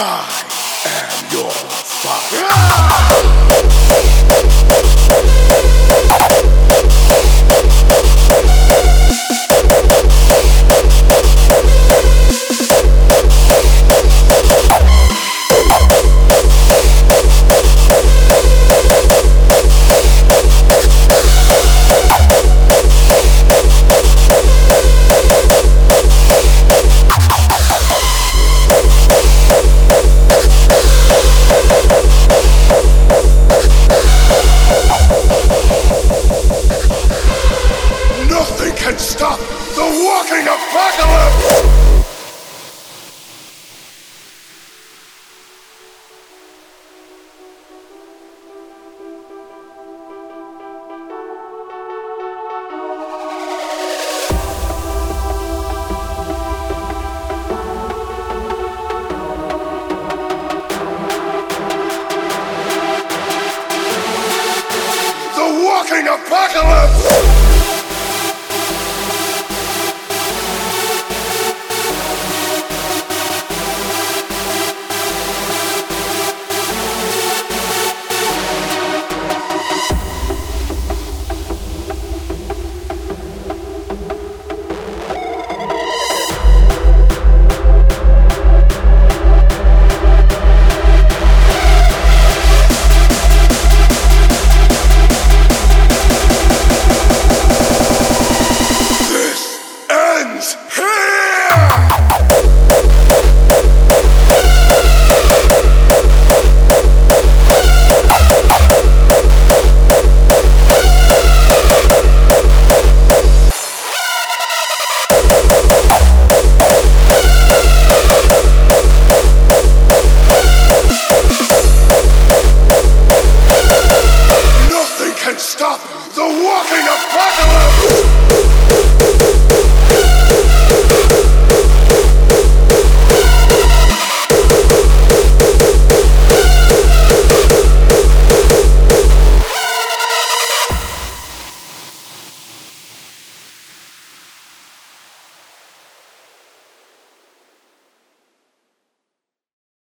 am your father. Can stop the walking apocalypse! The walking apocalypse! your fucking